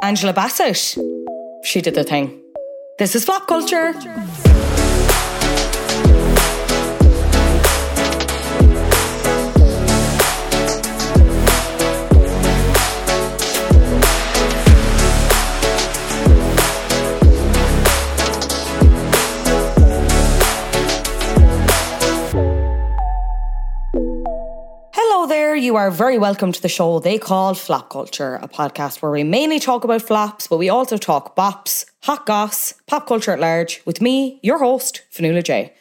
Angela Bassett. She did the thing. This is flop culture. Are very welcome to the show they call Flop Culture, a podcast where we mainly talk about flops, but we also talk bops, hot goss, pop culture at large, with me, your host, Fionnuala J.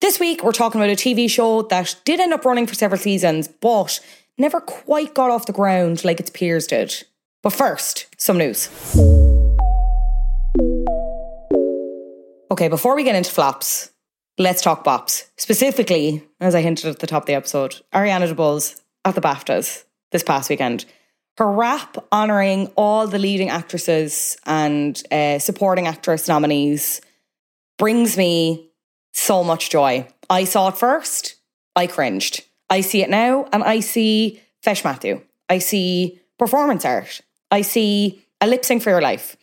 This week, we're talking about a TV show that did end up running for several seasons, but never quite got off the ground like its peers did. But first, some news. Okay, before we get into flops, let's talk bops. Specifically, as I hinted at the top of the episode, Ariana DeBose at the BAFTAs this past weekend. Her rap honouring all the leading actresses and uh, supporting actress nominees brings me so much joy. I saw it first, I cringed. I see it now, and I see Fesh Matthew. I see performance art. I see a lip sync for your life.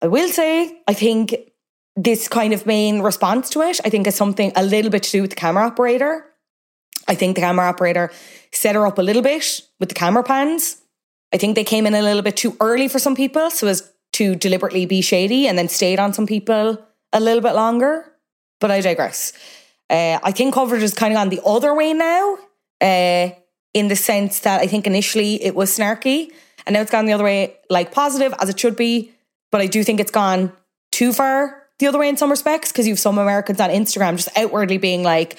I will say, I think this kind of main response to it, I think is something a little bit to do with the camera operator. I think the camera operator set her up a little bit with the camera pans. I think they came in a little bit too early for some people, so as to deliberately be shady and then stayed on some people a little bit longer. But I digress. Uh, I think coverage is kind of gone the other way now, uh, in the sense that I think initially it was snarky and now it's gone the other way, like positive as it should be. But I do think it's gone too far the other way in some respects because you have some Americans on Instagram just outwardly being like,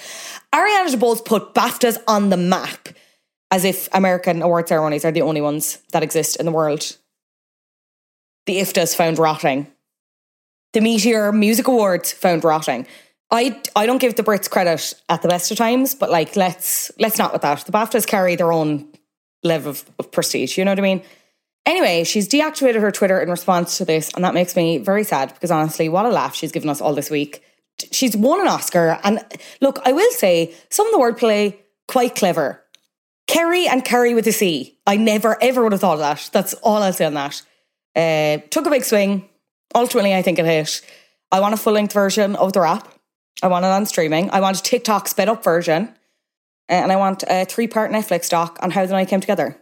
Ariana DeBose put BAFTAs on the map as if American award ceremonies are the only ones that exist in the world. The IFTAs found rotting. The Meteor Music Awards found rotting. I, I don't give the Brits credit at the best of times, but like let's let's not with that. The BAFTAs carry their own level of, of prestige. You know what I mean? Anyway, she's deactivated her Twitter in response to this, and that makes me very sad because honestly, what a laugh she's given us all this week. She's won an Oscar, and look, I will say some of the wordplay quite clever. Kerry and Kerry with a C. I never ever would have thought of that. That's all I'll say on that. Uh, took a big swing. Ultimately, I think it hit. I want a full length version of the rap. I want it on streaming. I want a TikTok sped up version. Uh, and I want a three part Netflix doc on how the night came together.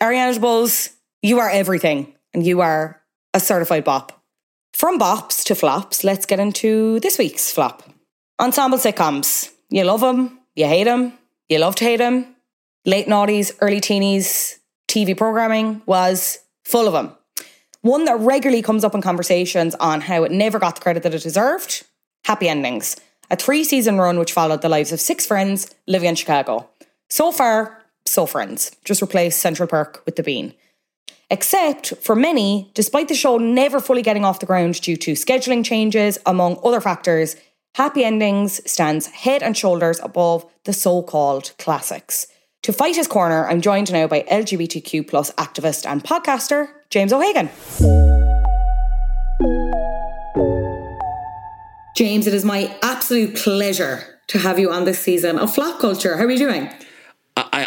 Ariana DeBose, you are everything, and you are a certified bop. From bops to flops, let's get into this week's flop. Ensemble sitcoms. You love them, you hate them, you love to hate them. Late noughties, early teenies, TV programming was full of them. One that regularly comes up in conversations on how it never got the credit that it deserved Happy Endings, a three season run which followed the lives of six friends living in Chicago. So far, so friends. Just replace Central Park with the Bean. Except for many, despite the show never fully getting off the ground due to scheduling changes, among other factors, Happy Endings stands head and shoulders above the so called classics. To fight his corner, I'm joined now by LGBTQ plus activist and podcaster James O'Hagan. James, it is my absolute pleasure to have you on this season of Flop Culture. How are you doing?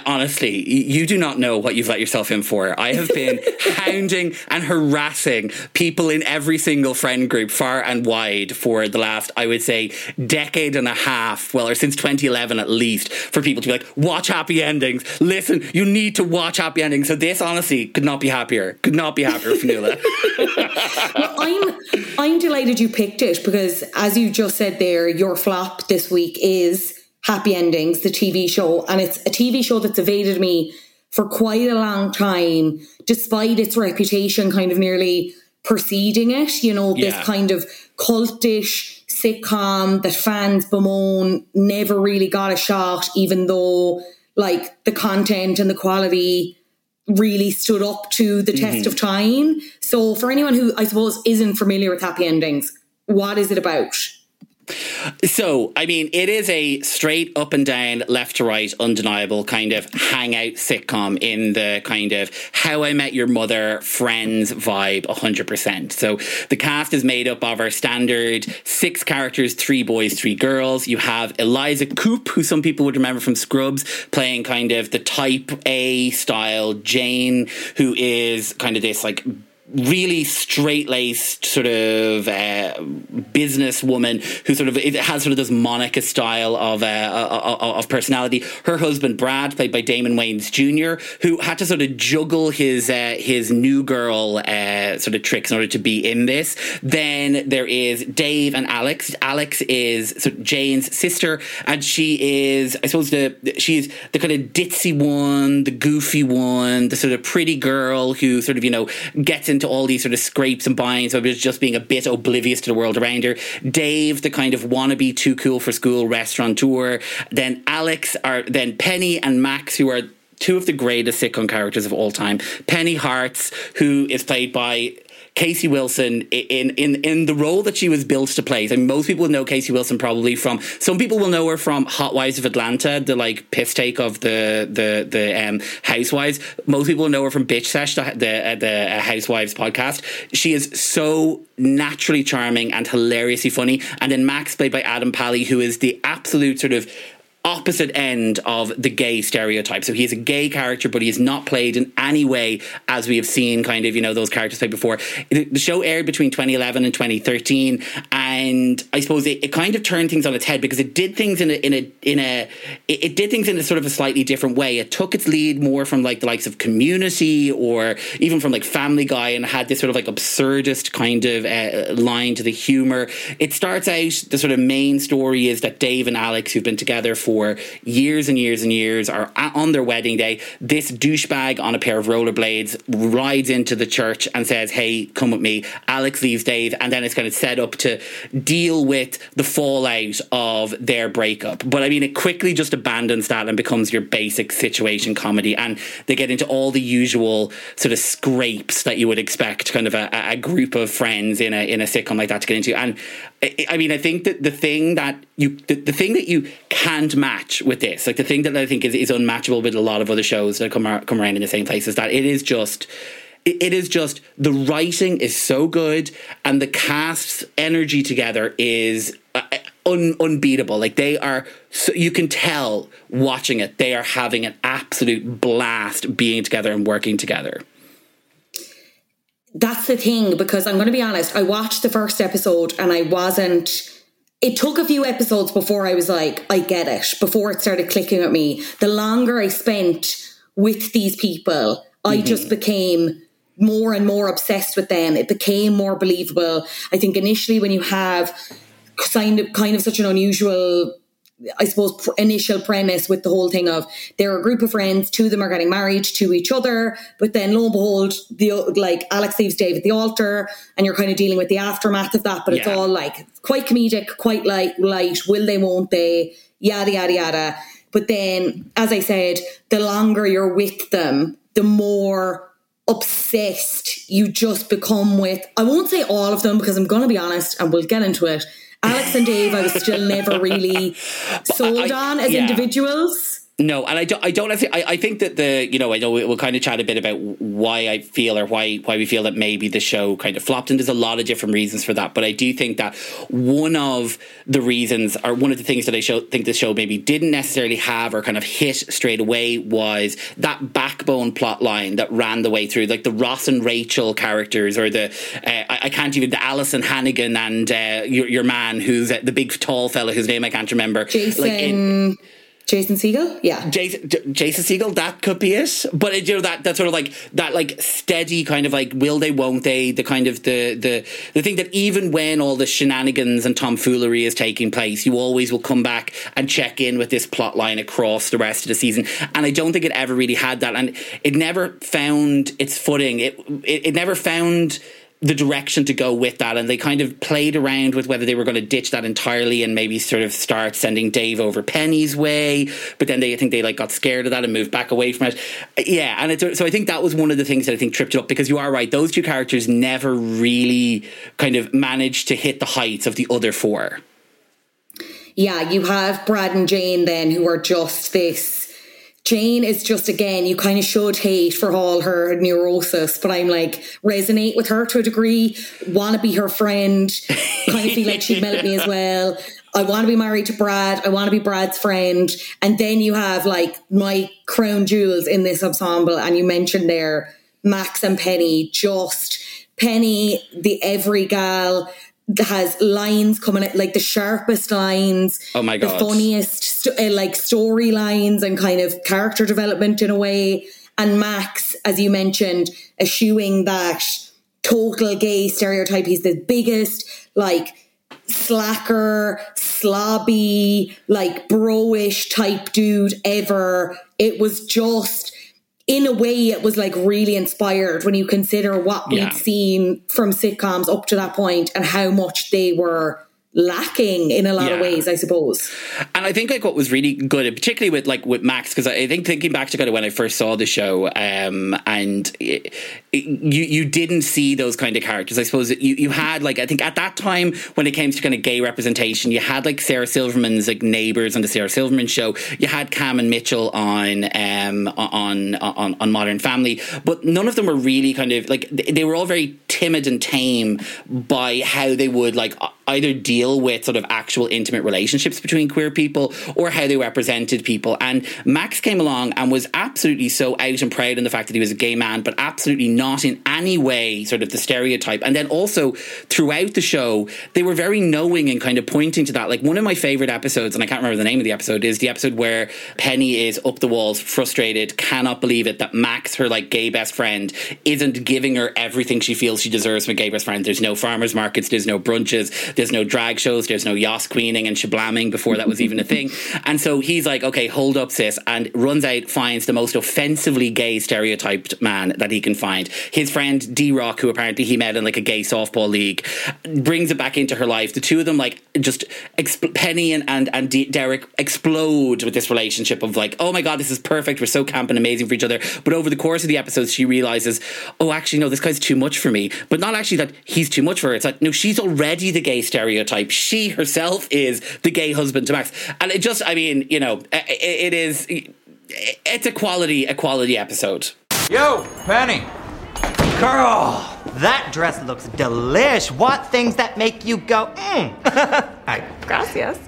I, honestly, you do not know what you've let yourself in for. I have been hounding and harassing people in every single friend group, far and wide, for the last, I would say, decade and a half, well, or since 2011 at least, for people to be like, watch happy endings. Listen, you need to watch happy endings. So this, honestly, could not be happier. Could not be happier, Fionnuala. well, I'm, I'm delighted you picked it because, as you just said there, your flop this week is Happy Endings, the TV show. And it's a TV show that's evaded me for quite a long time, despite its reputation kind of nearly preceding it. You know, this kind of cultish sitcom that fans bemoan never really got a shot, even though like the content and the quality really stood up to the mm-hmm. test of time. So for anyone who I suppose isn't familiar with happy endings, what is it about? So, I mean, it is a straight up and down, left to right, undeniable kind of hangout sitcom in the kind of How I Met Your Mother Friends vibe 100%. So, the cast is made up of our standard six characters three boys, three girls. You have Eliza Coupe, who some people would remember from Scrubs, playing kind of the type A style Jane, who is kind of this like really straight laced sort of uh, businesswoman who sort of has sort of this Monica style of, uh, uh, uh, of personality. Her husband Brad, played by Damon Wayans Jr., who had to sort of juggle his uh, his new girl uh, sort of tricks in order to be in this. Then there is Dave and Alex. Alex is sort of Jane's sister, and she is I suppose the she's the kind of ditzy one, the goofy one, the sort of pretty girl who sort of you know gets in into all these sort of scrapes and binds of just being a bit oblivious to the world around her. Dave, the kind of wannabe too cool for school restaurateur. Then Alex, are then Penny and Max, who are two of the greatest sitcom characters of all time. Penny Hartz, who is played by Casey Wilson in in in the role that she was built to play. I mean, most people know Casey Wilson probably from. Some people will know her from Hot Wives of Atlanta, the like piss take of the the the um, Housewives. Most people know her from Bitch Sesh, the the, uh, the uh, Housewives podcast. She is so naturally charming and hilariously funny. And then Max, played by Adam Pally, who is the absolute sort of opposite end of the gay stereotype. So he is a gay character, but he is not played in any way as we have seen kind of, you know, those characters played before. The show aired between 2011 and 2013. And I suppose it, it kind of turned things on its head because it did things in a, in a, in a, it, it did things in a sort of a slightly different way. It took its lead more from like the likes of community or even from like Family Guy and had this sort of like absurdist kind of uh, line to the humor. It starts out, the sort of main story is that Dave and Alex, who've been together for for years and years and years are on their wedding day. This douchebag on a pair of rollerblades rides into the church and says, Hey, come with me. Alex leaves Dave. And then it's kind of set up to deal with the fallout of their breakup. But I mean, it quickly just abandons that and becomes your basic situation comedy. And they get into all the usual sort of scrapes that you would expect kind of a, a group of friends in a, in a sitcom like that to get into. And I mean, I think that the thing that you, the, the thing that you can't match with this, like the thing that I think is, is unmatchable with a lot of other shows that come come around in the same place, is that it is just it is just the writing is so good and the cast's energy together is uh, un, unbeatable. Like they are so you can tell watching it they are having an absolute blast being together and working together that's the thing because i'm going to be honest i watched the first episode and i wasn't it took a few episodes before I was like, I get it, before it started clicking at me. The longer I spent with these people, I mm-hmm. just became more and more obsessed with them. It became more believable. I think initially when you have kind of kind of such an unusual I suppose, pr- initial premise with the whole thing of they're a group of friends, two of them are getting married to each other, but then lo and behold, the like Alex leaves Dave at the altar, and you're kind of dealing with the aftermath of that. But yeah. it's all like quite comedic, quite light, light. Will they? Won't they? Yada yada yada. But then, as I said, the longer you're with them, the more obsessed you just become with. I won't say all of them because I'm going to be honest, and we'll get into it Alex and Dave, I was still never really sold I, on as yeah. individuals. No, and I don't. I don't. I, I think that the you know I know we'll kind of chat a bit about why I feel or why why we feel that maybe the show kind of flopped, and there's a lot of different reasons for that. But I do think that one of the reasons, or one of the things that I show, think the show maybe didn't necessarily have or kind of hit straight away was that backbone plot line that ran the way through, like the Ross and Rachel characters, or the uh, I, I, can't even the Alyson Hannigan and uh, your your man who's uh, the big tall fella whose name I can't remember, Jason. Like in, Jason Segel, yeah, Jason, Jason Segel. That could be it, but it, you know that that sort of like that like steady kind of like will they, won't they? The kind of the the the thing that even when all the shenanigans and tomfoolery is taking place, you always will come back and check in with this plot line across the rest of the season. And I don't think it ever really had that, and it never found its footing. It it, it never found the direction to go with that. And they kind of played around with whether they were going to ditch that entirely and maybe sort of start sending Dave over Penny's way. But then they, I think they like got scared of that and moved back away from it. Yeah. And so I think that was one of the things that I think tripped it up because you are right. Those two characters never really kind of managed to hit the heights of the other four. Yeah. You have Brad and Jane then who are just this Jane is just again, you kind of should hate for all her neurosis, but I'm like resonate with her to a degree, want to be her friend, kind of feel like she'd melt me as well. I want to be married to Brad. I want to be Brad's friend. And then you have like my crown jewels in this ensemble. And you mentioned there Max and Penny, just Penny, the every gal has lines coming out like the sharpest lines. Oh my god, the funniest st- uh, like storylines and kind of character development in a way. And Max, as you mentioned, eschewing that total gay stereotype. He's the biggest like slacker, slobby, like broish type dude ever. It was just in a way, it was like really inspired when you consider what we'd seen from sitcoms up to that point and how much they were lacking in a lot yeah. of ways, I suppose. And I think like what was really good, particularly with like with Max, because I think thinking back to kind of when I first saw the show, um, and it, it, you you didn't see those kind of characters. I suppose you you had like I think at that time when it came to kind of gay representation, you had like Sarah Silverman's like neighbors on the Sarah Silverman show. You had Cam and Mitchell on um on on on Modern Family, but none of them were really kind of like they were all very timid and tame by how they would like either deal with sort of actual intimate relationships between queer people or how they represented people. And Max came along and was absolutely so out and proud in the fact that he was a gay man, but absolutely not in any way sort of the stereotype. And then also throughout the show, they were very knowing and kind of pointing to that. Like one of my favorite episodes, and I can't remember the name of the episode, is the episode where Penny is up the walls, frustrated, cannot believe it that Max, her like gay best friend, isn't giving her everything she feels she deserves from a gay best friend. There's no farmers markets, there's no brunches, there's no drag shows, there's no Yas Queening and shablamming before that was even a thing. And so he's like, okay, hold up, sis, and runs out, finds the most offensively gay stereotyped man that he can find. His friend D Rock, who apparently he met in like a gay softball league, brings it back into her life. The two of them, like, just exp- Penny and, and, and D- Derek explode with this relationship of like, oh my God, this is perfect. We're so camp and amazing for each other. But over the course of the episodes, she realizes, oh, actually, no, this guy's too much for me. But not actually that he's too much for her. It's like, no, she's already the gay stereotype. She herself is the gay husband to Max. And it just, I mean, you know, it, it is, it's a quality, a quality episode. Yo, Penny. Girl, that dress looks delish. What things that make you go, mmm? Hi. Gracias.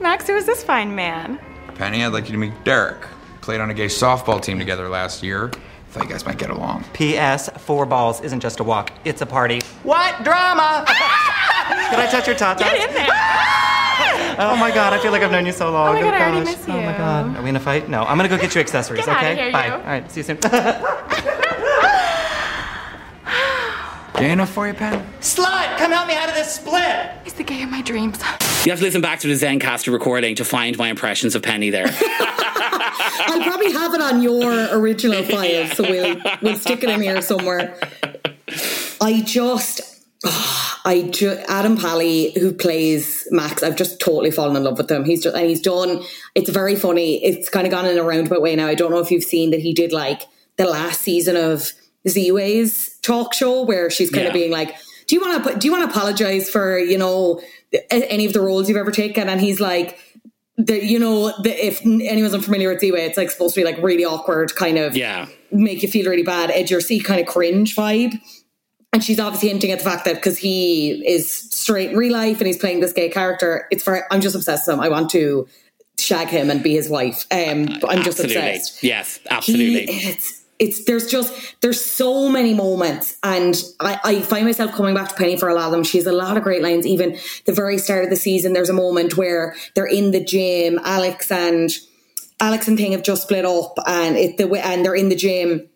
Max, who is this fine man? Penny, I'd like you to meet Derek. Played on a gay softball team together last year. Thought you guys might get along. P.S. Four balls isn't just a walk, it's a party. What drama? Can I touch your tata? Get in there. oh my god, I feel like I've known you so long. Oh my oh god, oh, I already miss you. Oh my god. Are we in a fight? No. I'm gonna go get you accessories, get okay? Out of here, Bye. You. All right, see you soon. Gay enough for you, Pen? Slut, come help me out of this split. He's the gay of my dreams. You have to listen back to the Zencastr recording to find my impressions of Penny there. I'll probably have it on your original file, yeah. so we'll we'll stick it in here somewhere. I just, oh, I ju- Adam Pally who plays Max. I've just totally fallen in love with him. He's just and he's done. It's very funny. It's kind of gone in a roundabout way now. I don't know if you've seen that he did like the last season of Ziwe's talk show where she's kind yeah. of being like, "Do you want to do you want to apologize for you know any of the roles you've ever taken?" And he's like the you know the, if anyone's unfamiliar with Z-Way, it's like supposed to be like really awkward, kind of yeah, make you feel really bad, edge your seat kind of cringe vibe. And she's obviously hinting at the fact that because he is straight in real life and he's playing this gay character, it's very. I'm just obsessed with him. I want to shag him and be his wife. Um, but I'm just absolutely. obsessed. Yes, absolutely. He, it's it's there's just there's so many moments and I, I find myself coming back to Penny for a lot of them. She has a lot of great lines. Even the very start of the season, there's a moment where they're in the gym, Alex and Alex and Thing have just split up and it the and they're in the gym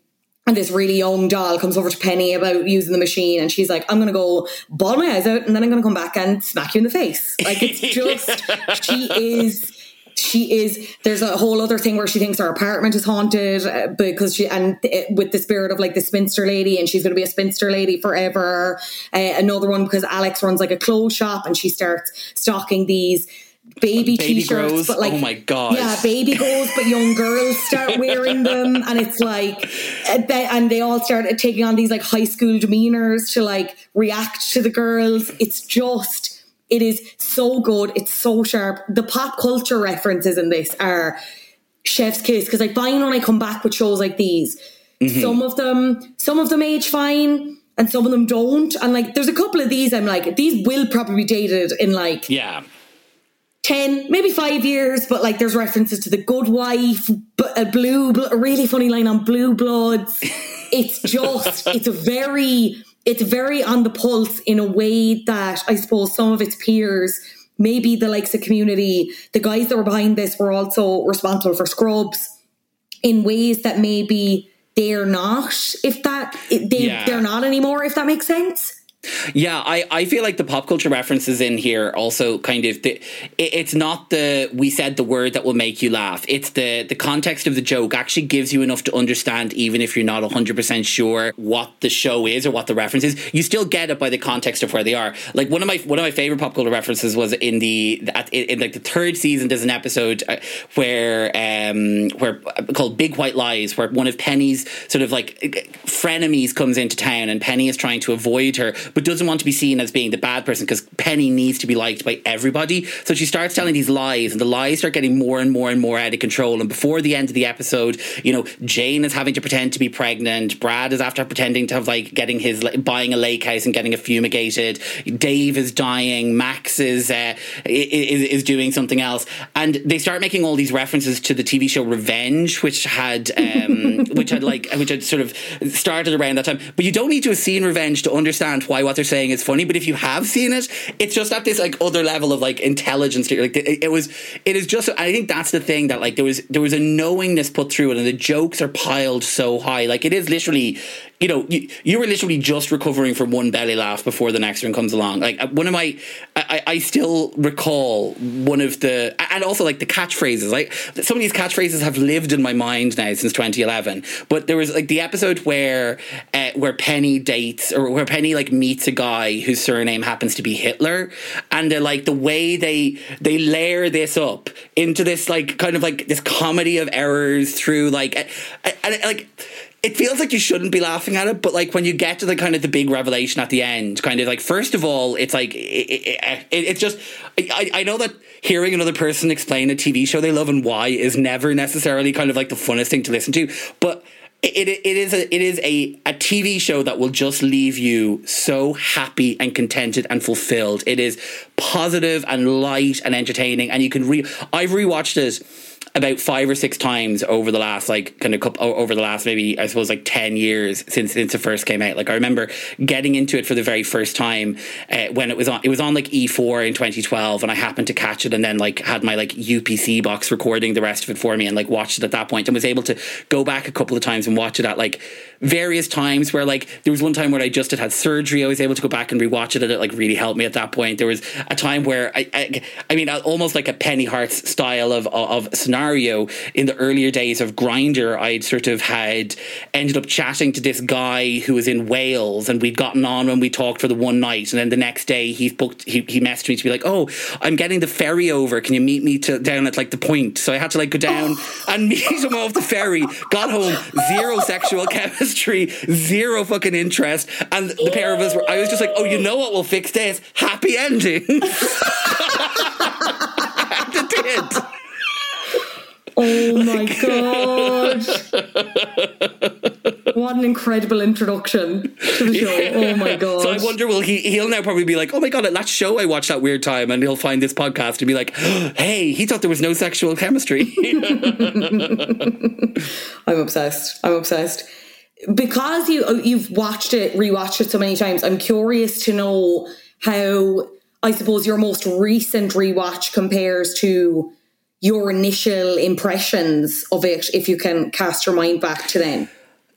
and this really young doll comes over to Penny about using the machine, and she's like, "I'm going to go bawl my eyes out, and then I'm going to come back and smack you in the face." Like it's just she is she is there's a whole other thing where she thinks her apartment is haunted uh, because she and it, with the spirit of like the spinster lady and she's going to be a spinster lady forever uh, another one because alex runs like a clothes shop and she starts stocking these baby, Baby t-shirts grows? but like Oh my God. yeah baby goes but young girls start wearing them and it's like uh, and they all start taking on these like high school demeanors to like react to the girls it's just it is so good it's so sharp the pop culture references in this are chef's kiss because I find when I come back with shows like these Mm-hmm. some of them some of them age fine and some of them don't and like there's a couple of these I'm like these will probably be dated in like yeah. 10 maybe 5 years but like there's references to the good wife but a blue a really funny line on blue bloods it's just it's a very it's very on the pulse in a way that i suppose some of its peers maybe the likes of community the guys that were behind this were also responsible for scrubs in ways that maybe they're not if that they, Yeah. they're not anymore if that makes sense Yeah, I, I feel like the pop culture references in here also kind of the, it, it's not the we said the word that will make you laugh. It's the the context of the joke actually gives you enough to understand even if you're not 100% sure what the show is or what the reference is. You still get it by the context of where they are. Like one of my one of my favorite pop culture references was in the at, in, in like the third season there's an episode uh, where um where called Big White Lies where one of Penny's sort of like frenemies comes into town and Penny is trying to avoid her but doesn't want to be seen as being the bad person because Penny needs to be liked by everybody. So she starts telling these lies and the lies start getting more and more and more out of control. And before the end of the episode, you know, Jane is having to pretend to be pregnant. Brad is after pretending to have like getting his like, buying a lake house and getting it fumigated. Dave is dying. Max is uh, is, is doing something else. And they start making all these references to the TV show Revenge, which had um, which had like which had sort of started around that time. But you don't need to have seen Revenge to understand why what they're saying is funny. But if you have seen it, it's just at this like other level of like intelligence. Like it, it was, it is just. I think that's the thing that like there was there was a knowingness put through it, and the jokes are piled so high. Like it is literally. You know, you, you were literally just recovering from one belly laugh before the next one comes along. Like uh, one of my, I, I still recall one of the, and also like the catchphrases. Like some of these catchphrases have lived in my mind now since 2011. But there was like the episode where, uh, where Penny dates or where Penny like meets a guy whose surname happens to be Hitler, and they're like the way they they layer this up into this like kind of like this comedy of errors through like, and, and like it feels like you shouldn't be laughing at it, but like when you get to the kind of the big revelation at the end, kind of like first of all, it's like it, it, it, eh, it's just I, I know that hearing another person explain a TV show they love and why is never necessarily kind of like the funnest thing to listen to, but. It, it, it is a it is a, a TV show that will just leave you so happy and contented and fulfilled. It is positive and light and entertaining, and you can re. I've rewatched it about five or six times over the last like kind of couple, over the last maybe I suppose like ten years since since it first came out. Like I remember getting into it for the very first time uh, when it was on. It was on like E4 in 2012, and I happened to catch it, and then like had my like UPC box recording the rest of it for me, and like watched it at that point, and was able to go back a couple of times and watch it at like various times. Where like there was one time where I just had had surgery, I was able to go back and rewatch it, and it like really helped me at that point. There was a time where I I, I mean almost like a Penny Hartz style of of scenario in the earlier days of Grindr, I'd sort of had ended up chatting to this guy who was in Wales, and we'd gotten on when we talked for the one night, and then the next day he booked he, he messaged me to be like, "Oh, I'm getting the ferry over. Can you meet me to down at like the point?" So I had to like go down oh. and meet him off the ferry. Got home, zero sexual chemistry, zero fucking interest, and the pair of us were. I was just like, "Oh, you know what We'll fix this? Happy ending." and it did. Oh my god. what an incredible introduction to the show. Oh my god. So I wonder will he he'll now probably be like, "Oh my god, at that show I watched that weird time." And he'll find this podcast and be like, "Hey, he thought there was no sexual chemistry." I'm obsessed. I'm obsessed. Because you oh, you've watched it, rewatched it so many times, I'm curious to know how I suppose your most recent rewatch compares to your initial impressions of it if you can cast your mind back to then.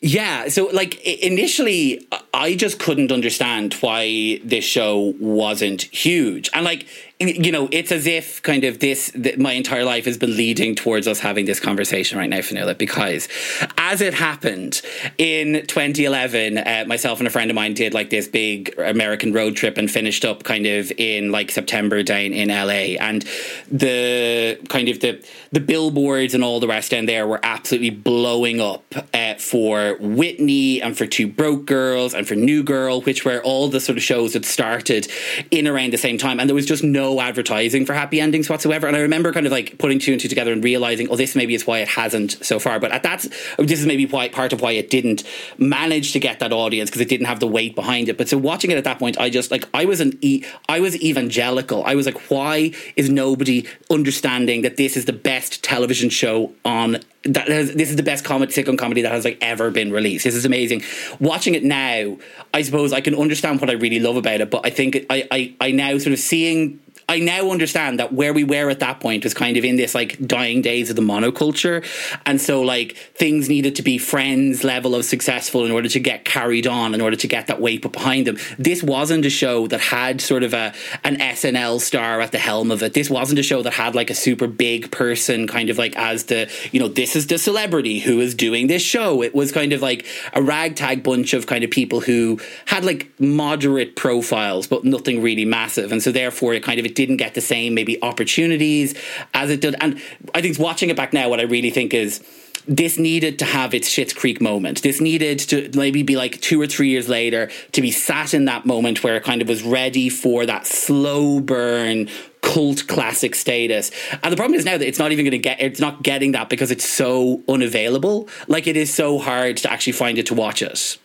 Yeah, so like initially, uh, I just couldn't understand why this show wasn't huge, and like you know, it's as if kind of this my entire life has been leading towards us having this conversation right now, Fionnuala, because as it happened in 2011, uh, myself and a friend of mine did like this big American road trip and finished up kind of in like September down in LA, and the kind of the the billboards and all the rest down there were absolutely blowing up uh, for Whitney and for Two Broke Girls and for New Girl, which were all the sort of shows that started in around the same time, and there was just no advertising for happy endings whatsoever. And I remember kind of like putting two and two together and realizing, oh, this maybe is why it hasn't so far. But at that, this is maybe why part of why it didn't manage to get that audience because it didn't have the weight behind it. But so watching it at that point, I just like I was an e- I was evangelical. I was like, why is nobody understanding that this is the best television show on that has, this is the best comedy sitcom comedy that has like ever been released. This is amazing. Watching it now, I suppose I can understand what I really love about it, but I think I I, I now sort of seeing I now understand that where we were at that point was kind of in this like dying days of the monoculture. And so like things needed to be friends level of successful in order to get carried on, in order to get that weight behind them. This wasn't a show that had sort of a an SNL star at the helm of it. This wasn't a show that had like a super big person kind of like as the, you know, this is the celebrity who is doing this show. It was kind of like a ragtag bunch of kind of people who had like moderate profiles, but nothing really massive. And so therefore it kind of it didn't get the same maybe opportunities as it did. And I think watching it back now, what I really think is this needed to have its Schitt's Creek moment. This needed to maybe be like two or three years later to be sat in that moment where it kind of was ready for that slow burn cult classic status. And the problem is now that it's not even going to get, it's not getting that because it's so unavailable. Like it is so hard to actually find it to watch it.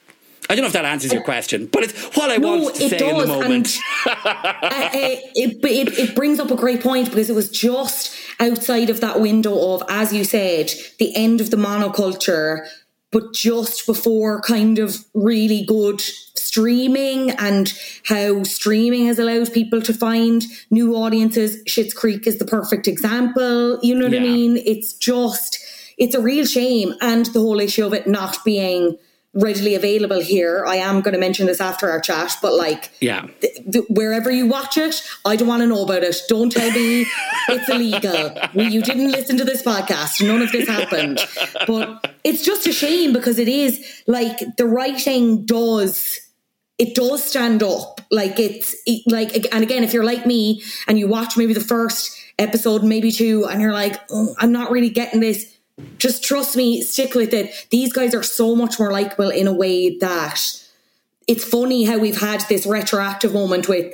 I don't know if that answers your question, but it's what I no, want to say does, in the moment. uh, uh, it, it, it brings up a great point because it was just outside of that window of, as you said, the end of the monoculture, but just before kind of really good streaming and how streaming has allowed people to find new audiences. Schitt's Creek is the perfect example. You know what yeah. I mean? It's just, it's a real shame. And the whole issue of it not being readily available here. I am going to mention this after our chat, but like, yeah, th- th- wherever you watch it, I don't want to know about it. Don't tell me it's illegal. you didn't listen to this podcast. None of this happened. But it's just a shame because it is like the writing does. It does stand up. Like it's it, like, and again, if you're like me and you watch maybe the first episode, maybe two, and you're like, oh, I'm not really getting this just trust me, stick with it. These guys are so much more likable in a way that it's funny how we've had this retroactive moment with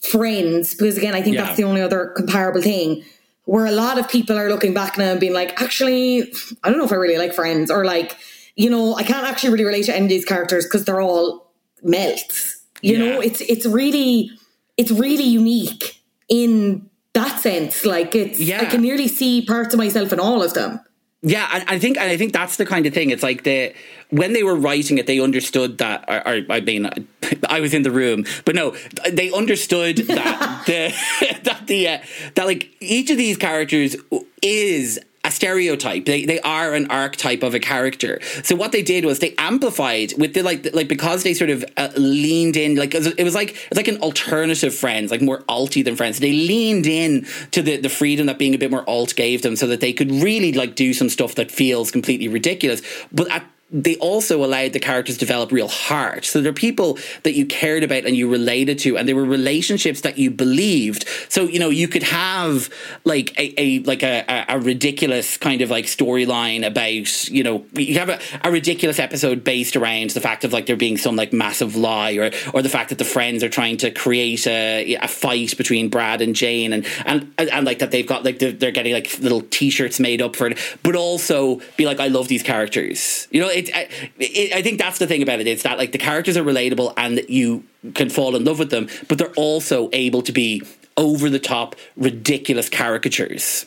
friends, because again, I think yeah. that's the only other comparable thing where a lot of people are looking back now and being like, actually, I don't know if I really like friends, or like, you know, I can't actually really relate to any of these characters because they're all melts. You yeah. know, it's it's really it's really unique in that sense. Like it's yeah. I can nearly see parts of myself in all of them. Yeah, I, I think and I think that's the kind of thing. It's like the when they were writing it, they understood that. Or, or I mean, I was in the room, but no, they understood that the that the uh, that like each of these characters is a stereotype. They they are an archetype of a character. So what they did was they amplified with the like like because they sort of uh, leaned in like it was like it's like an alternative Friends, like more alty than Friends. They leaned in to the the freedom that being a bit more alt gave them, so that they could really like do some stuff that feels completely ridiculous, but at they also allowed the characters to develop real heart. So they're people that you cared about and you related to, and they were relationships that you believed. So you know you could have like a, a like a, a ridiculous kind of like storyline about you know you have a, a ridiculous episode based around the fact of like there being some like massive lie or or the fact that the friends are trying to create a, a fight between Brad and Jane and and and like that they've got like they're, they're getting like little t-shirts made up for it, but also be like I love these characters. You know it, it, I think that's the thing about it. It's that like the characters are relatable and you can fall in love with them, but they're also able to be over the top, ridiculous caricatures.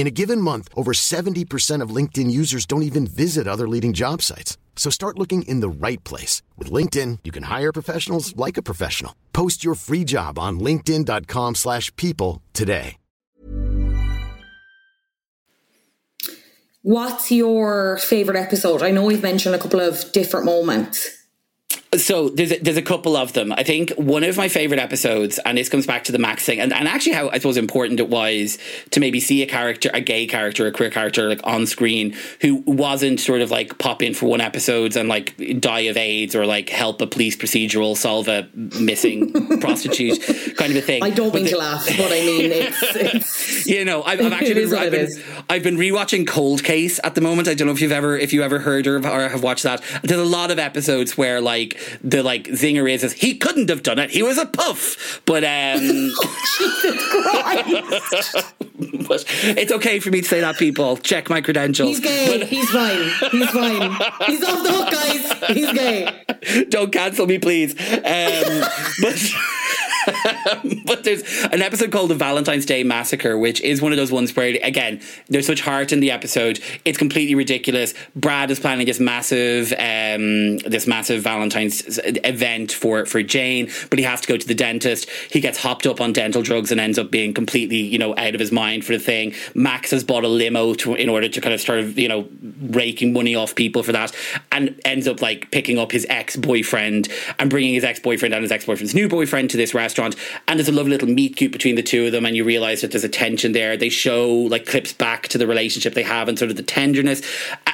In a given month, over 70% of LinkedIn users don't even visit other leading job sites. So start looking in the right place. With LinkedIn, you can hire professionals like a professional. Post your free job on linkedin.com slash people today. What's your favourite episode? I know we've mentioned a couple of different moments. So there's a, there's a couple of them. I think one of my favorite episodes, and this comes back to the Max thing, and, and actually how I suppose important it was to maybe see a character, a gay character, a queer character, like on screen who wasn't sort of like pop in for one episode and like die of AIDS or like help a police procedural solve a missing prostitute kind of a thing. I don't mean to laugh, but I mean it's, it's you know I've, I've actually been, I've, been, I've been rewatching Cold Case at the moment. I don't know if you've ever if you ever heard or, or have watched that. There's a lot of episodes where like the like zinger is, is he couldn't have done it. He was a puff. But um but it's okay for me to say that people. Check my credentials. He's gay. But, He's fine. He's fine. He's off the hook, guys. He's gay. Don't cancel me, please. Um, but but there's an episode called the Valentine's Day Massacre, which is one of those ones where, again, there's such heart in the episode. It's completely ridiculous. Brad is planning this massive, um, this massive Valentine's event for for Jane, but he has to go to the dentist. He gets hopped up on dental drugs and ends up being completely, you know, out of his mind for the thing. Max has bought a limo to, in order to kind of start, you know, raking money off people for that, and ends up like picking up his ex boyfriend and bringing his ex boyfriend and his ex boyfriend's new boyfriend to this restaurant. And there's a lovely little meet cute between the two of them, and you realize that there's a tension there. They show like clips back to the relationship they have and sort of the tenderness.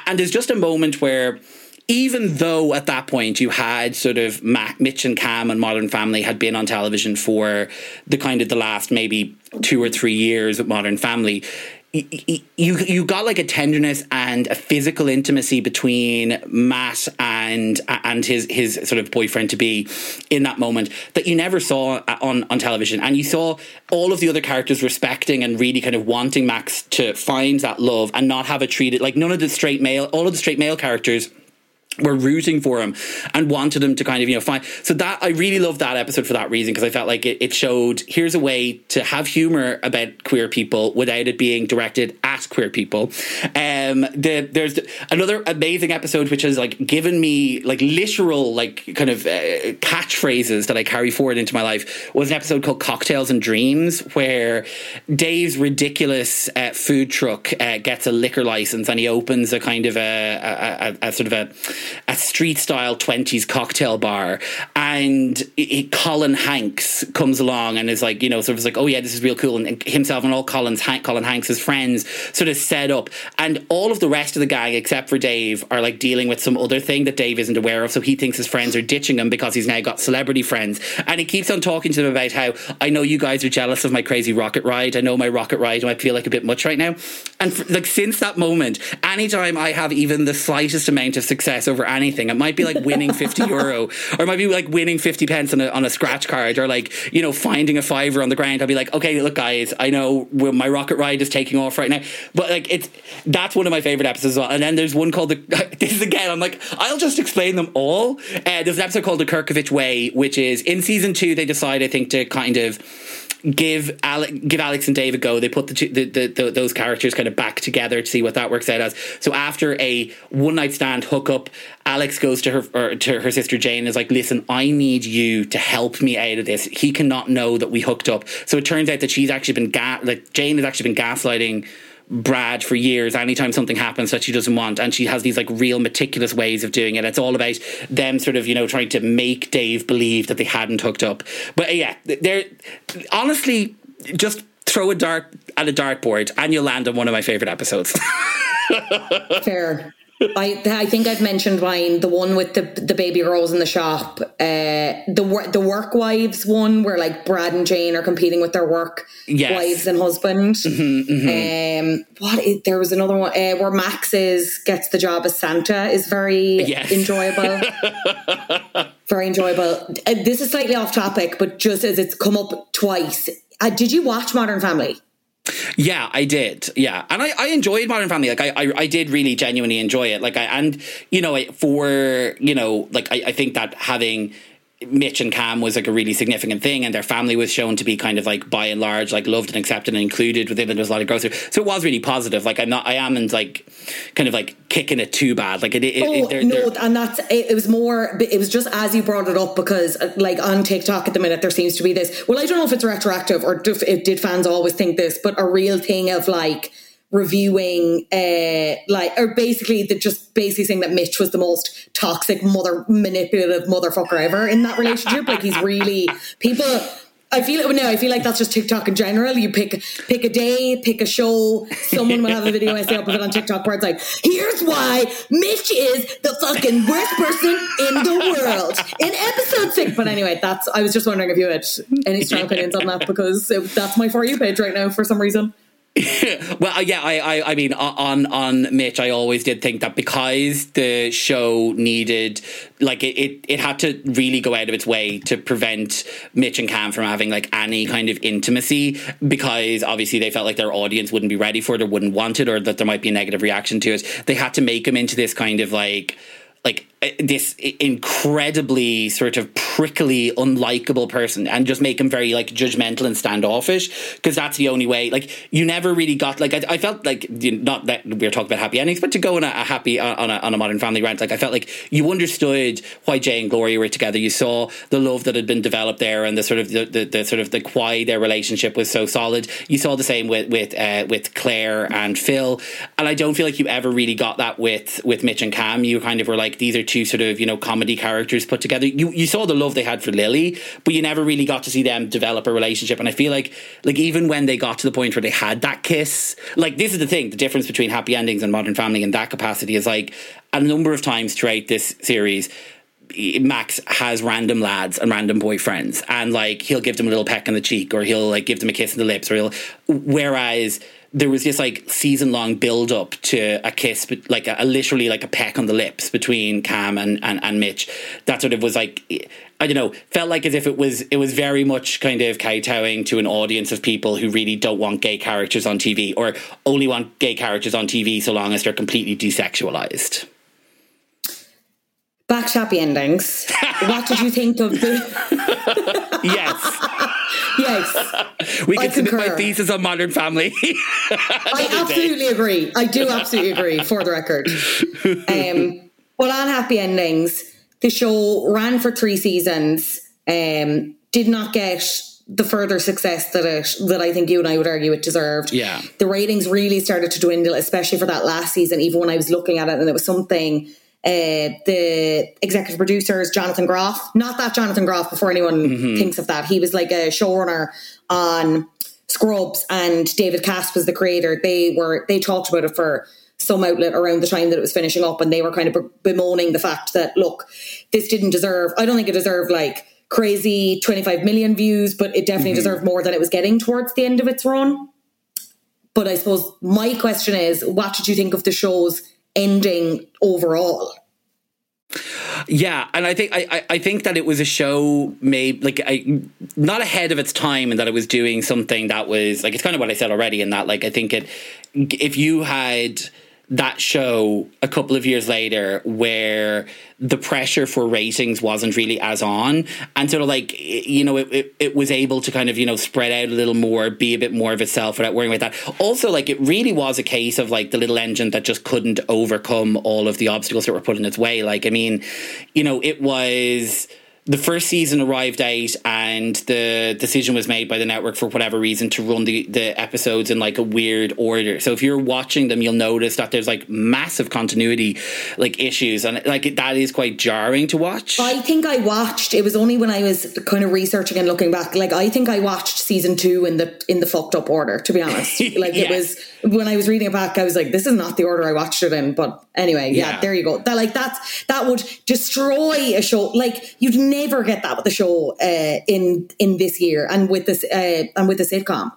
And there's just a moment where even though at that point you had sort of Mitch and Cam and Modern Family had been on television for the kind of the last maybe two or three years of Modern Family, you you got like a tenderness and a physical intimacy between Matt and and his his sort of boyfriend to be in that moment that you never saw uh, on on television. And you saw all of the other characters respecting and really kind of wanting Max to find that love and not have it treated like none of the straight male all of the straight male characters were rooting for him and wanted him to kind of you know find so that I really loved that episode for that reason because I felt like it, it, showed here's a way to have humor about queer people without it being directed at queer people. Um the, there's another amazing episode which has like given me like literal like kind of uh, catchphrases that I carry forward into my life was an episode called cocktails and dreams where Dave's ridiculous uh, food truck uh, gets a liquor license and he opens a kind of a, a, a, a sort of a a street style 20s cocktail bar and it, Colin Hanks comes along and is like you know sort of like oh yeah this is real cool and himself and all Colin's Colin Hanks' friends sort of set up. And all of the rest of the gang except for Dave are like dealing with some other thing that Dave isn't aware of so he thinks his friends are ditching him because he's now got celebrity friends. And he keeps on talking to them about how I know you guys are jealous of my crazy rocket ride. I know my rocket ride might feel like a bit much right now. And for, like since that moment anytime I have even the slightest amount of success over over anything. It might be like winning 50 euro or it might be like winning 50 pence on a, on a scratch card or like, you know, finding a fiver on the ground. I'll be like, okay, look, guys, I know my rocket ride is taking off right now. But like, it's, that's one of my favorite episodes as well. And then there's one called the, this is again, I'm like, I'll just explain them all. Uh, there's an episode called the Kerkovich Way, which is in season two, they decide, I think, to kind of, give Alex, give Alex and Dave a go. They put the, the, the, the, those characters kind of back together to see what that works out as. So after a one night stand hookup, Alex goes to her to her sister Jane and is like, "Listen, I need you to help me out of this. He cannot know that we hooked up." So it turns out that she's actually been ga- like Jane has actually been gaslighting Brad for years anytime something happens that she doesn't want. And she has these like real meticulous ways of doing it. It's all about them sort of, you know, trying to make Dave believe that they hadn't hooked up. But uh, yeah, they're honestly just throw a dart at a dartboard and you'll land on one of my favorite episodes. Fair. I I think I've mentioned mine, the one with the the baby girls in the shop, uh, the the work wives one where like Brad and Jane are competing with their work yes. wives and husband. Mm-hmm, mm-hmm. Um, what is, there was another one uh, where Max is gets the job as Santa is very yes. enjoyable. very enjoyable. Uh, this is slightly off topic, but just as it's come up twice, uh, did you watch Modern Family? Yeah, I did. Yeah, and I, I enjoyed Modern Family. Like I, I, I did really genuinely enjoy it. Like I and you know for you know like I, I think that having Mitch and Cam was like a really significant thing, and their family was shown to be kind of like by and large like loved and accepted and included within it. There was a lot of growth, so it was really positive. Like I'm not, I am, and like kind of like kicking it too bad. Like it, it, oh, it they're, no, they're, and that's it, it, was more. It was just as you brought it up because like on TikTok at the minute there seems to be this. Well, I don't know if it's retroactive or if did fans always think this, but a real thing of like reviewing uh like or basically the just basically saying that Mitch was the most toxic mother manipulative motherfucker ever in that relationship like he's really people I feel no, I feel like that's just TikTok in general. You pick pick a day, pick a show. Someone will have a video I say up of it on TikTok where it's like, here's why Mitch is the fucking worst person in the world in episode six. But anyway, that's I was just wondering if you had any strong opinions on that because it, that's my for you page right now for some reason. well, uh, yeah, I, I, I mean, on on Mitch, I always did think that because the show needed, like, it, it, it had to really go out of its way to prevent Mitch and Cam from having like any kind of intimacy, because obviously they felt like their audience wouldn't be ready for it or wouldn't want it, or that there might be a negative reaction to it. They had to make him into this kind of like like this incredibly sort of prickly, unlikable person, and just make him very like judgmental and standoffish because that's the only way. Like you never really got like I, I felt like you know, not that we are talking about happy endings, but to go on a, a happy on a, on a modern family rant, like I felt like you understood why Jay and Gloria were together. You saw the love that had been developed there, and the sort of the, the, the sort of the why their relationship was so solid. You saw the same with with uh, with Claire and Phil, and I don't feel like you ever really got that with with Mitch and Cam. You kind of were like these are two sort of you know comedy characters put together. You you saw the love they had for Lily, but you never really got to see them develop a relationship. And I feel like like even when they got to the point where they had that kiss, like this is the thing, the difference between happy endings and Modern Family in that capacity is like a number of times throughout this series. Max has random lads and random boyfriends, and like he'll give them a little peck on the cheek, or he'll like give them a kiss on the lips, or he'll. Whereas there was this like season long build up to a kiss, like a, a, literally like a peck on the lips between Cam and, and, and Mitch. That sort of was like, I don't know, felt like as if it was it was very much kind of kowtowing to an audience of people who really don't want gay characters on TV or only want gay characters on TV so long as they're completely desexualized. Back happy endings. what did you think of the? yes. Yes. we can submit my thesis on Modern Family. I absolutely day. agree. I do absolutely agree, for the record. Um, well, on Happy Endings, the show ran for three seasons, um, did not get the further success that it that I think you and I would argue it deserved. Yeah. The ratings really started to dwindle, especially for that last season, even when I was looking at it and it was something uh, the executive producers, Jonathan Groff. Not that Jonathan Groff, before anyone mm-hmm. thinks of that. He was like a showrunner on Scrubs, and David Caspe was the creator. They were they talked about it for some outlet around the time that it was finishing up, and they were kind of bemoaning the fact that look, this didn't deserve. I don't think it deserved like crazy 25 million views, but it definitely mm-hmm. deserved more than it was getting towards the end of its run. But I suppose my question is, what did you think of the show's ending overall? Yeah, and I think I, I think that it was a show made like I not ahead of its time, and that it was doing something that was like it's kind of what I said already. In that, like I think it if you had that show a couple of years later where the pressure for ratings wasn't really as on and sort of like you know it, it, it, was able to kind of you know spread out a little more be a bit more of itself without worrying about that. Also like it really was a case of like the little engine that just couldn't overcome all of the obstacles that were put in its way. Like i mean you know it was the first season arrived out and the decision was made by the network for whatever reason to run the, the episodes in like a weird order. So if you're watching them, you'll notice that there's like massive continuity like issues and like that is quite jarring to watch. I think I watched it was only when I was kind of researching and looking back. Like I think I watched season two in the in the fucked up order, to be honest. Like yes. it was when I was reading it back, I was like, this is not the order I watched it in. But anyway, yeah, yeah. there you go. That like that's that would destroy a show. Like you'd never get that with the show uh, in in this year and with this uh, and with the sitcom.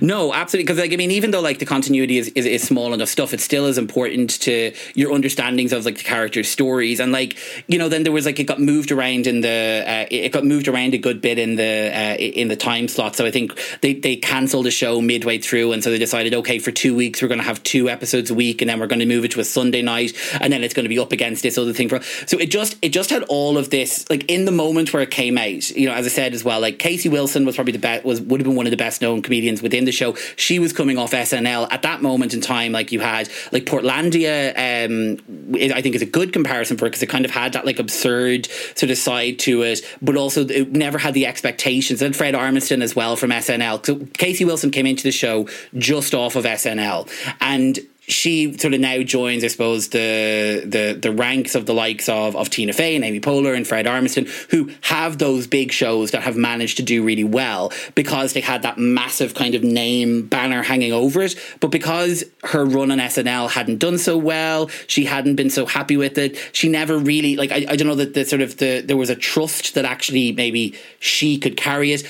No, absolutely. Because like I mean, even though like the continuity is, is, is small enough stuff, it still is important to your understandings of like the characters' stories. And like you know, then there was like it got moved around in the uh, it got moved around a good bit in the uh, in the time slot. So I think they they cancelled the show midway through, and so they decided, okay, for two weeks we're going to have two episodes a week, and then we're going to move it to a Sunday night, and then it's going to be up against this other thing. For so it just it just had all of this like in the moment where it came out. You know, as I said as well, like Casey Wilson was probably the best was would have been one of the best known comedians within the show. She was coming off SNL at that moment in time. Like you had like Portlandia, um, I think is a good comparison for it because it kind of had that like absurd sort of side to it, but also it never had the expectations. And Fred Armisen as well from SNL. So Casey Wilson came into the show just off of SNL and she sort of now joins, I suppose, the the the ranks of the likes of of Tina Fey and Amy Poehler and Fred Armisen, who have those big shows that have managed to do really well because they had that massive kind of name banner hanging over it. But because her run on SNL hadn't done so well, she hadn't been so happy with it. She never really like I, I don't know that the sort of the there was a trust that actually maybe she could carry it.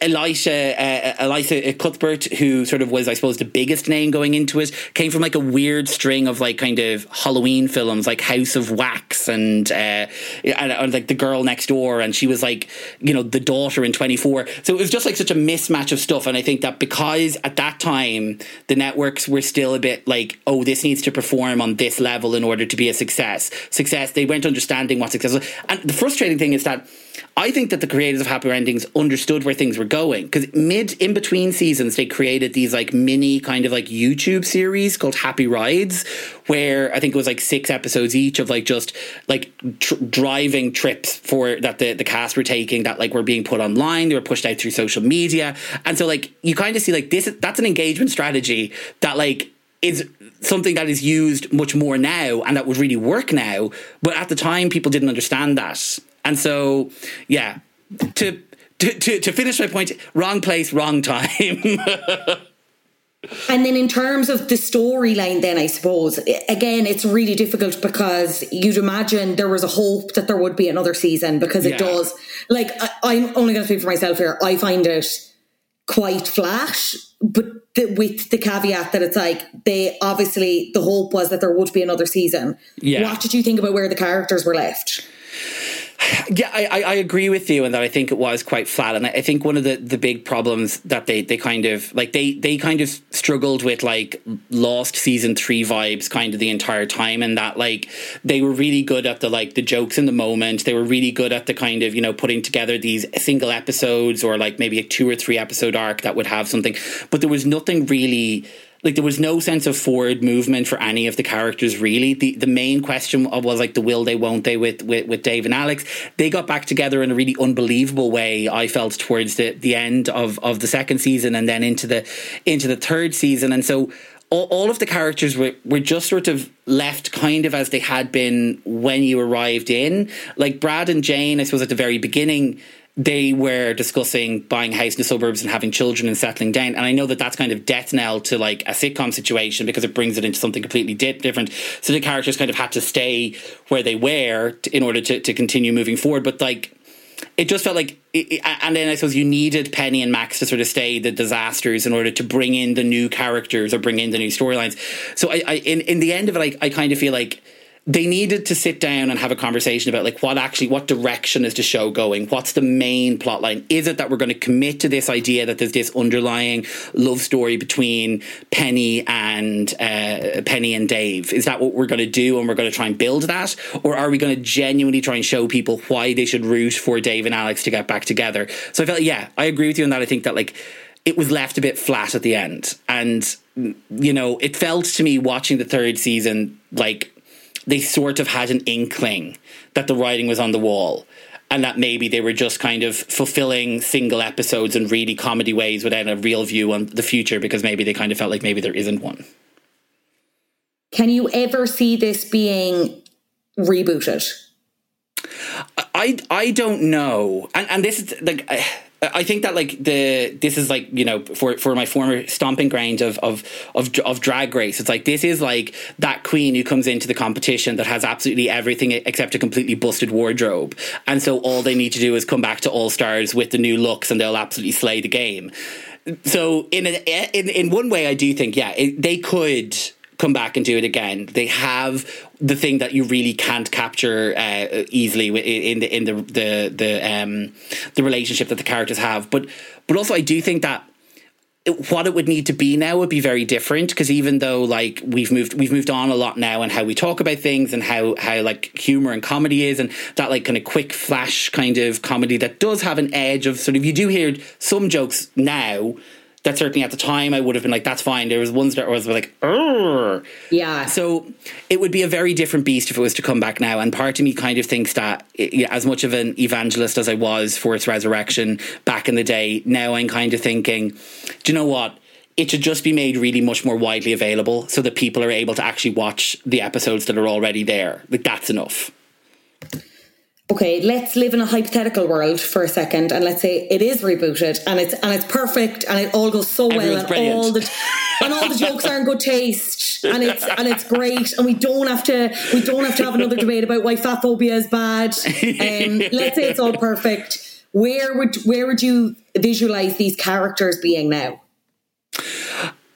Elisha uh, Elisha Cuthbert, who sort of was I suppose the biggest name going into it, came from like like a weird string of like kind of Halloween films, like House of Wax and, uh, and, and like The Girl Next Door, and she was like you know the daughter in Twenty Four. So it was just like such a mismatch of stuff, and I think that because at that time the networks were still a bit like, oh, this needs to perform on this level in order to be a success. Success. They weren't understanding what success was, and the frustrating thing is that I think that the creators of Happy Endings understood where things were going because mid in between seasons they created these like mini kind of like YouTube series called Happy Rides, where I think it was like six episodes each of like just like tr- driving trips for that the the cast were taking that like were being put online. They were pushed out through social media, and so like you kind of see like this that's an engagement strategy that like is something that is used much more now and that would really work now. But at the time, people didn't understand that. And so, yeah, to to to, to finish my point, wrong place, wrong time. And then in terms of the storyline, then I suppose again it's really difficult because you'd imagine there was a hope that there would be another season because it yeah. does. Like I, am only going to speak for myself here. I find it quite flat, but the, with the caveat that it's like they obviously the hope was that there would be another season. Yeah. What did you think about where the characters were left? Yeah, I, I agree with you in that I think it was quite flat, and I think one of the, the big problems that they, they kind of like they they kind of struggled with like lost season three vibes kind of the entire time, and that like they were really good at the like the jokes in the moment. They were really good at the kind of you know putting together these single episodes or like maybe a two or three episode arc that would have something, but there was nothing really like there was no sense of forward movement for any of the characters really. The the main question was like the will they won't they with, with with Dave and Alex. They got back together in a really unbelievable way. I felt towards the the end of of the second season and then into the into the third season, and so. All, of the characters were, were just sort of left kind of as they had been when you arrived in. Like Brad and Jane, I suppose at the very beginning, they were discussing buying a house in the suburbs and having children and settling down. And I know that that's kind of death knell to like a sitcom situation because it brings it into something completely different. So the characters kind of had to stay where they were in order to, to continue moving forward. But like, it just felt like, it, and then I suppose you needed Penny and Max to sort of stay the disasters in order to bring in the new characters or bring in the new storylines. So I, I in, in the end of it, I, I kind of feel like they needed to sit down and have a conversation about like what actually what direction is the show going? What's the main plot line? Is it that we're going to commit to this idea that there's this underlying love story between penny and uh, penny and dave? Is that what we're going to do and we're going to try and build that? Or are we going to genuinely try and show people why they should root for dave and alex to get back together? So i felt yeah i agree with you on that. I think that like it was left a bit flat at the end. And you know it felt to me watching the third season like they sort of had an inkling that the writing was on the wall and that maybe they were just kind of fulfilling single episodes in really comedy ways without a real view on the future because maybe they kind of felt like maybe there isn't one. Can you ever see this being rebooted? I I don't know, and and this is like. I think that like the this is like you know for for my former stomping ground of of of of drag race it's like this is like that queen who comes into the competition that has absolutely everything except a completely busted wardrobe. And so all they need to do is come back to all stars with the new looks and they'll absolutely slay the game. So in a, in in one way I do think yeah it, they could come back and do it again. They have the thing that you really can't capture uh, easily in the in the the the um, the relationship that the characters have. But but also, I do think that what it would need to be now would be very different because even though like we've moved we've moved on a lot now and how we talk about things and how how like humor and comedy is and that like kind of quick flash kind of comedy that does have an edge of sort of you do hear some jokes now that certainly at the time I would have been like, that's fine. There was ones that was like, Urgh. yeah. So it would be a very different beast if it was to come back now. And part of me kind of thinks that, it, as much of an evangelist as I was for its resurrection back in the day, now I'm kind of thinking, do you know what? It should just be made really much more widely available so that people are able to actually watch the episodes that are already there. Like that's enough okay, let's live in a hypothetical world for a second, and let's say it is rebooted and it's and it's perfect and it all goes so well and all the and all the jokes are in good taste and it's and it's great and we don't have to we don't have to have another debate about why fat phobia is bad. Um, let's say it's all perfect. Where would where would you visualize these characters being now?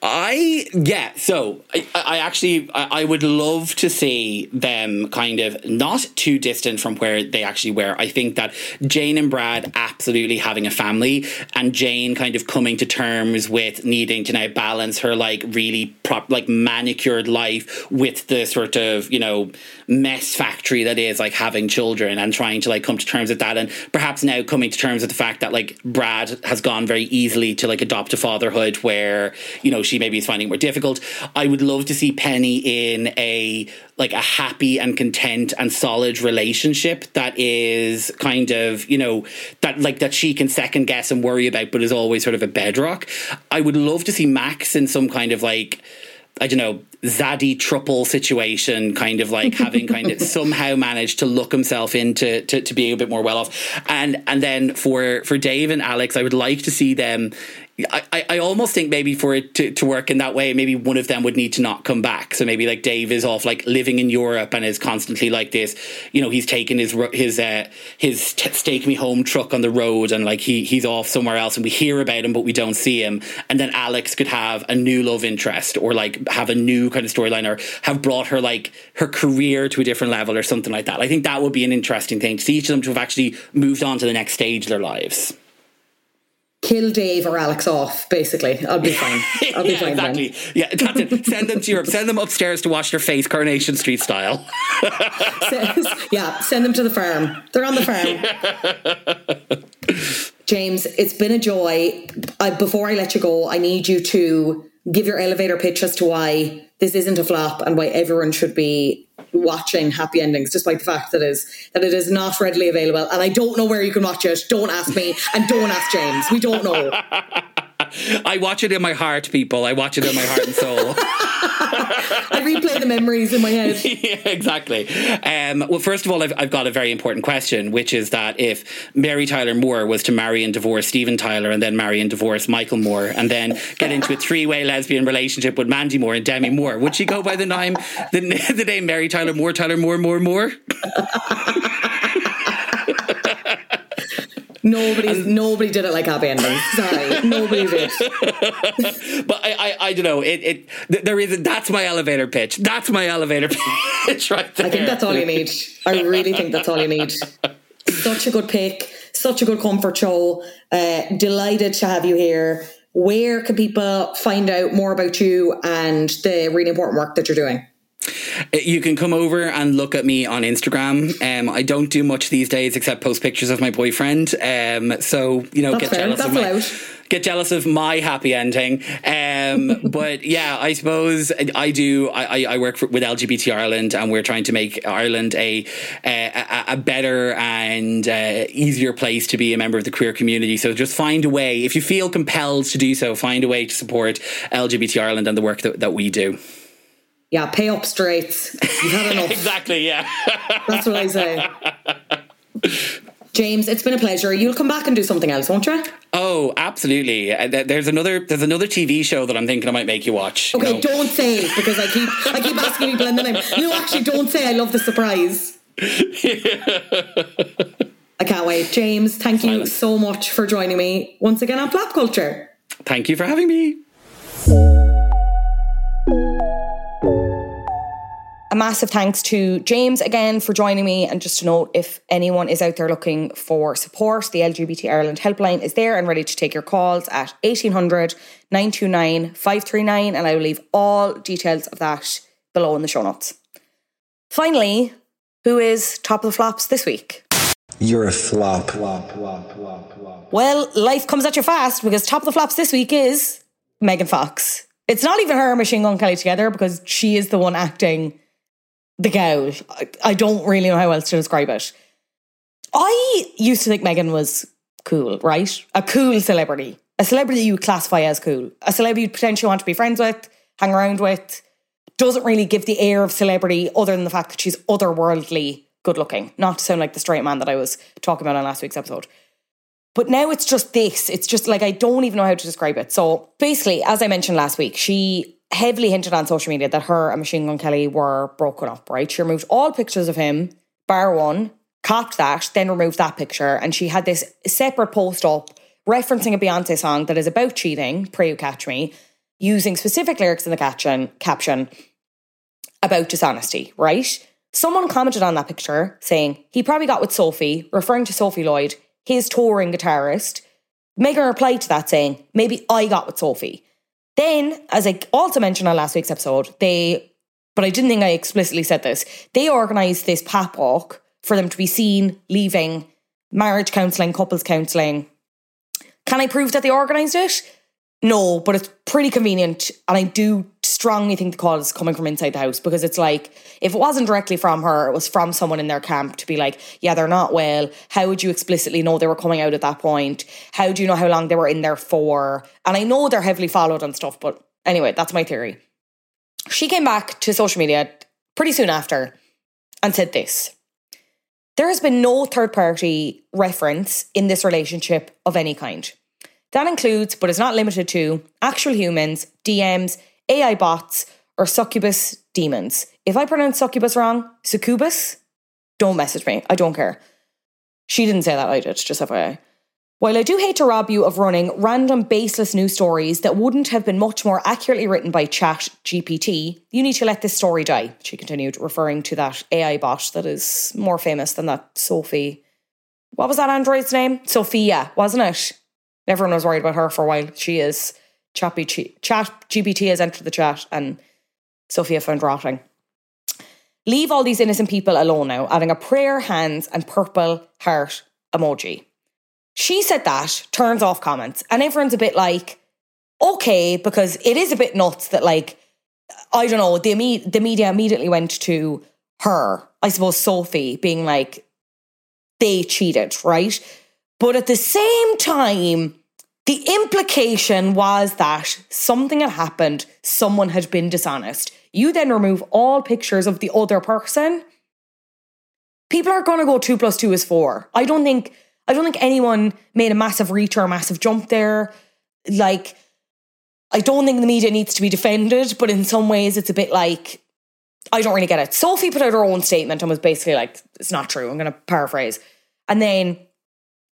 I yeah, so I, I actually I, I, would love to see them kind of not too distant from where they actually were. I think that Jane and Brad absolutely having a family, and Jane kind of coming to terms with needing to now balance her like really prop like manicured life with the sort of you know mess factory that is like having children and trying to like come to terms with that, and perhaps now coming to terms with the fact that like Brad has gone very easily to like adopt a fatherhood where you know she maybe is finding more difficult. I would love to see Penny in a like a happy and content and solid relationship that is kind of you know that like that she can second guess and worry about, but is always sort of a bedrock. I would love to see Max in some kind of like I don't know, zaddy triple situation, kind of like having kind of somehow managed to look himself into to, to being a bit more well off. And and then for for Dave and Alex, I would like to see them I, I almost think maybe for it to, to work in that way, maybe one of them would need to not come back. So maybe like Dave is off like living in Europe and is constantly like this. You know, he's taking his his uh, his t- steak me home truck on the road and like he he's off somewhere else and we hear about him but we don't see him. And then Alex could have a new love interest or like have a new kind of storyline or have brought her like her career to a different level or something like that. I think that would be an interesting thing to see each of them to have actually moved on to the next stage of their lives kill Dave or Alex off, basically. I'll be fine. I'll be yeah, fine. Exactly. Then. Yeah, that's it. Send them to Europe. Send them upstairs to wash their face, Coronation Street style. yeah, send them to the farm. They're on the farm. James, it's been a joy. I, before I let you go, I need you to give your elevator pitch as to why this isn't a flop and why everyone should be watching happy endings despite the fact that it is that it is not readily available. And i don't know where you can watch it. Don't ask me. And don't ask james. We don't know I watch it in my heart, people. I watch it in my heart and soul. I replay the memories in my head. yeah, exactly. Um, well, first of all, I've, I've, got a very important question, which is that if Mary Tyler Moore was to marry and divorce Steven Tyler and then marry and divorce Michael Moore and then get into a three way lesbian relationship with Mandy Moore and Demi Moore, would she go by the name, the, the name Mary Tyler Moore, Tyler Moore, Moore, Moore? Nobody's nobody did it like happy endings. Sorry, nobody did. but I, I, I don't know. It, it, there is. That's my elevator pitch. That's my elevator pitch right there. I think that's all you need. I really think that's all you need. Such a good pick. Such a good comfort show. Uh, delighted to have you here. Where can people find out more about you and the really important work that you're doing? You can come over and look at me on Instagram. Um, I don't do much these days except post pictures of my boyfriend. Um, so you know, That's get fair. jealous That's of my allowed. get jealous of my happy ending. Um, but yeah, I suppose I do. I, I- I work for, with LGBT Ireland, and we're trying to make Ireland a a, a better and uh, easier place to be a member of the queer community. So just find a way, if you feel compelled to do so, find a way to support LGBT Ireland and the work that, that we do. Yeah, pay up straight. You've had enough. exactly. Yeah. That's what I say. James, it's been a pleasure. You'll come back and do something else, won't you? Oh, absolutely. Uh, There's another there's another TV show that I'm thinking I might make you watch. you Okay, know. don't say it because I keep I keep asking people and then I'm no, actually, don't say. I love the surprise. I can't wait, James. Thank you so much for joining me once again on Flop Culture. Thank you for having me. Massive thanks to James again for joining me. And just to note, if anyone is out there looking for support, the LGBT Ireland helpline is there and ready to take your calls at 1800 929 539. And I will leave all details of that below in the show notes. Finally, who is top of the flops this week? You're a flop. Well, life comes at you fast because top of the flops this week is Megan Fox. It's not even her and Machine Gun Kelly together because she is the one acting the gal. I, I don't really know how else to describe it. I used to think Megan was cool, right? A cool celebrity. A celebrity you classify as cool. A celebrity you'd potentially want to be friends with, hang around with. Doesn't really give the air of celebrity other than the fact that she's otherworldly good looking. Not to sound like the straight man that I was talking about on last week's episode. But now it's just this. It's just like I don't even know how to describe it. So basically, as I mentioned last week, she heavily hinted on social media that her and Machine Gun Kelly were broken up, right? She removed all pictures of him, bar one, copped that, then removed that picture. And she had this separate post up referencing a Beyonce song that is about cheating, Pray You Catch Me, using specific lyrics in the caption, caption about dishonesty, right? Someone commented on that picture saying he probably got with Sophie, referring to Sophie Lloyd, his touring guitarist. Megan replied to that saying, maybe I got with Sophie. Then, as I also mentioned on last week's episode, they, but I didn't think I explicitly said this, they organised this pap walk for them to be seen leaving marriage counselling, couples counselling. Can I prove that they organised it? No, but it's pretty convenient. And I do strongly think the call is coming from inside the house because it's like, if it wasn't directly from her, it was from someone in their camp to be like, yeah, they're not well. How would you explicitly know they were coming out at that point? How do you know how long they were in there for? And I know they're heavily followed and stuff, but anyway, that's my theory. She came back to social media pretty soon after and said this. There has been no third party reference in this relationship of any kind. That includes, but is not limited to, actual humans, DMs, AI bots, or succubus demons. If I pronounce succubus wrong, succubus, don't message me. I don't care. She didn't say that, I did, just FYI. While I do hate to rob you of running random baseless news stories that wouldn't have been much more accurately written by Chat GPT, you need to let this story die, she continued, referring to that AI bot that is more famous than that Sophie. What was that android's name? Sophia, wasn't it? Everyone was worried about her for a while. She is. Chat GPT has entered the chat and Sophia found rotting. Leave all these innocent people alone now, adding a prayer hands and purple heart emoji. She said that, turns off comments, and everyone's a bit like, okay, because it is a bit nuts that, like, I don't know, the, imme- the media immediately went to her, I suppose Sophie, being like, they cheated, right? But at the same time, the implication was that something had happened, someone had been dishonest. You then remove all pictures of the other person. People are going to go two plus two is four. I don't think. I don't think anyone made a massive reach or a massive jump there. Like, I don't think the media needs to be defended, but in some ways, it's a bit like I don't really get it. Sophie put out her own statement and was basically like, "It's not true." I'm going to paraphrase, and then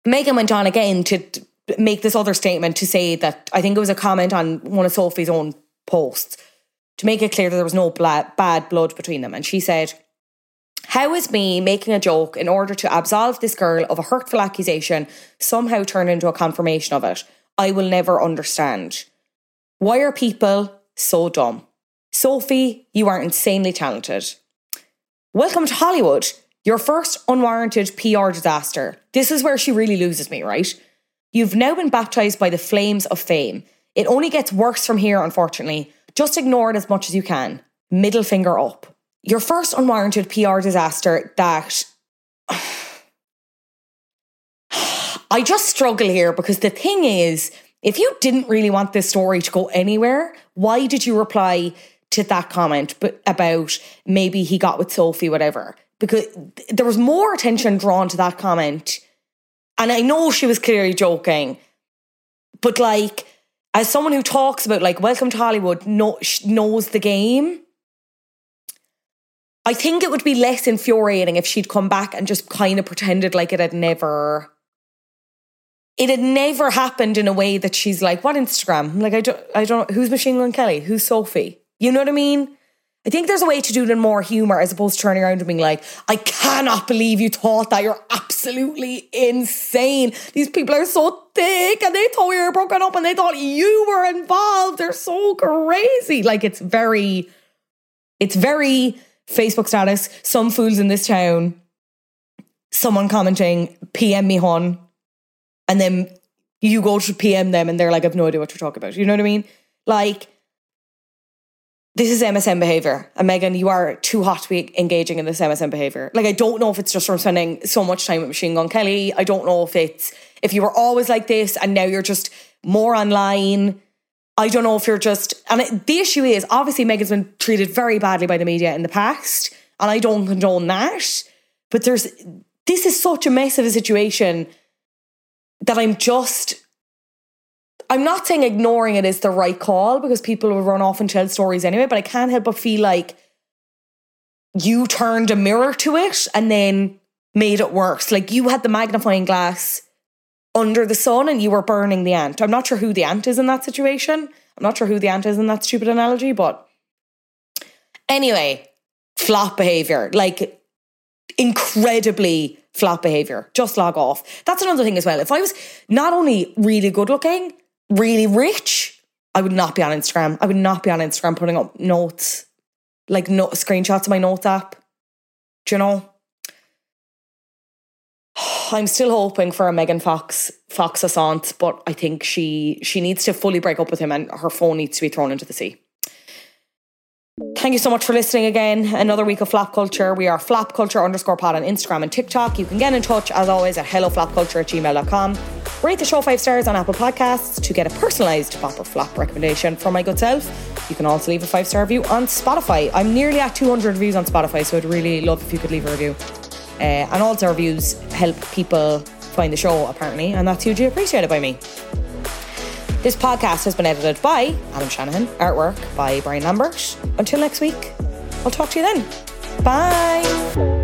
Megan went on again to make this other statement to say that I think it was a comment on one of Sophie's own posts to make it clear that there was no bla- bad blood between them. And she said, How is me making a joke in order to absolve this girl of a hurtful accusation somehow turned into a confirmation of it? I will never understand. Why are people so dumb? Sophie, you are insanely talented. Welcome to Hollywood. Your first unwarranted PR disaster. This is where she really loses me, right? You've now been baptized by the flames of fame. It only gets worse from here, unfortunately. Just ignore it as much as you can. Middle finger up. Your first unwarranted PR disaster that. I just struggle here because the thing is, if you didn't really want this story to go anywhere, why did you reply to that comment about maybe he got with Sophie, whatever? Because there was more attention drawn to that comment. And I know she was clearly joking, but like, as someone who talks about like welcome to hollywood know, knows the game i think it would be less infuriating if she'd come back and just kind of pretended like it had never it had never happened in a way that she's like what instagram? Like i don't i don't who's machine gun kelly? Who's sophie? You know what i mean I think there's a way to do it in more humor as opposed to turning around and being like, I cannot believe you thought that. You're absolutely insane. These people are so thick and they thought we were broken up and they thought you were involved. They're so crazy. Like it's very, it's very Facebook status. Some fools in this town, someone commenting, PM me hon. And then you go to PM them and they're like, I've no idea what you're talking about. You know what I mean? Like, this is MSM behavior. And Megan, you are too hot to be engaging in this MSM behavior. Like, I don't know if it's just from spending so much time with Machine Gun Kelly. I don't know if it's, if you were always like this and now you're just more online. I don't know if you're just, and it, the issue is obviously Megan's been treated very badly by the media in the past, and I don't condone that. But there's, this is such a mess of a situation that I'm just I'm not saying ignoring it is the right call because people will run off and tell stories anyway, but I can't help but feel like you turned a mirror to it and then made it worse. Like you had the magnifying glass under the sun and you were burning the ant. I'm not sure who the ant is in that situation. I'm not sure who the ant is in that stupid analogy, but anyway, flop behavior. Like incredibly flop behavior. Just log off. That's another thing as well. If I was not only really good looking, really rich, I would not be on Instagram. I would not be on Instagram putting up notes, like no screenshots of my notes app. Do you know? I'm still hoping for a Megan Fox Fox assant, but I think she she needs to fully break up with him and her phone needs to be thrown into the sea. Thank you so much for listening again. Another week of Flop Culture. We are Flop Culture underscore pod on Instagram and TikTok. You can get in touch as always at helloflopculture at gmail.com. Rate the show five stars on Apple Podcasts to get a personalised pop or flop recommendation from my good self. You can also leave a five star review on Spotify. I'm nearly at 200 reviews on Spotify, so I'd really love if you could leave a review. Uh, and also, reviews help people find the show, apparently, and that's hugely appreciated by me. This podcast has been edited by Adam Shanahan, artwork by Brian Lambert. Until next week, I'll talk to you then. Bye.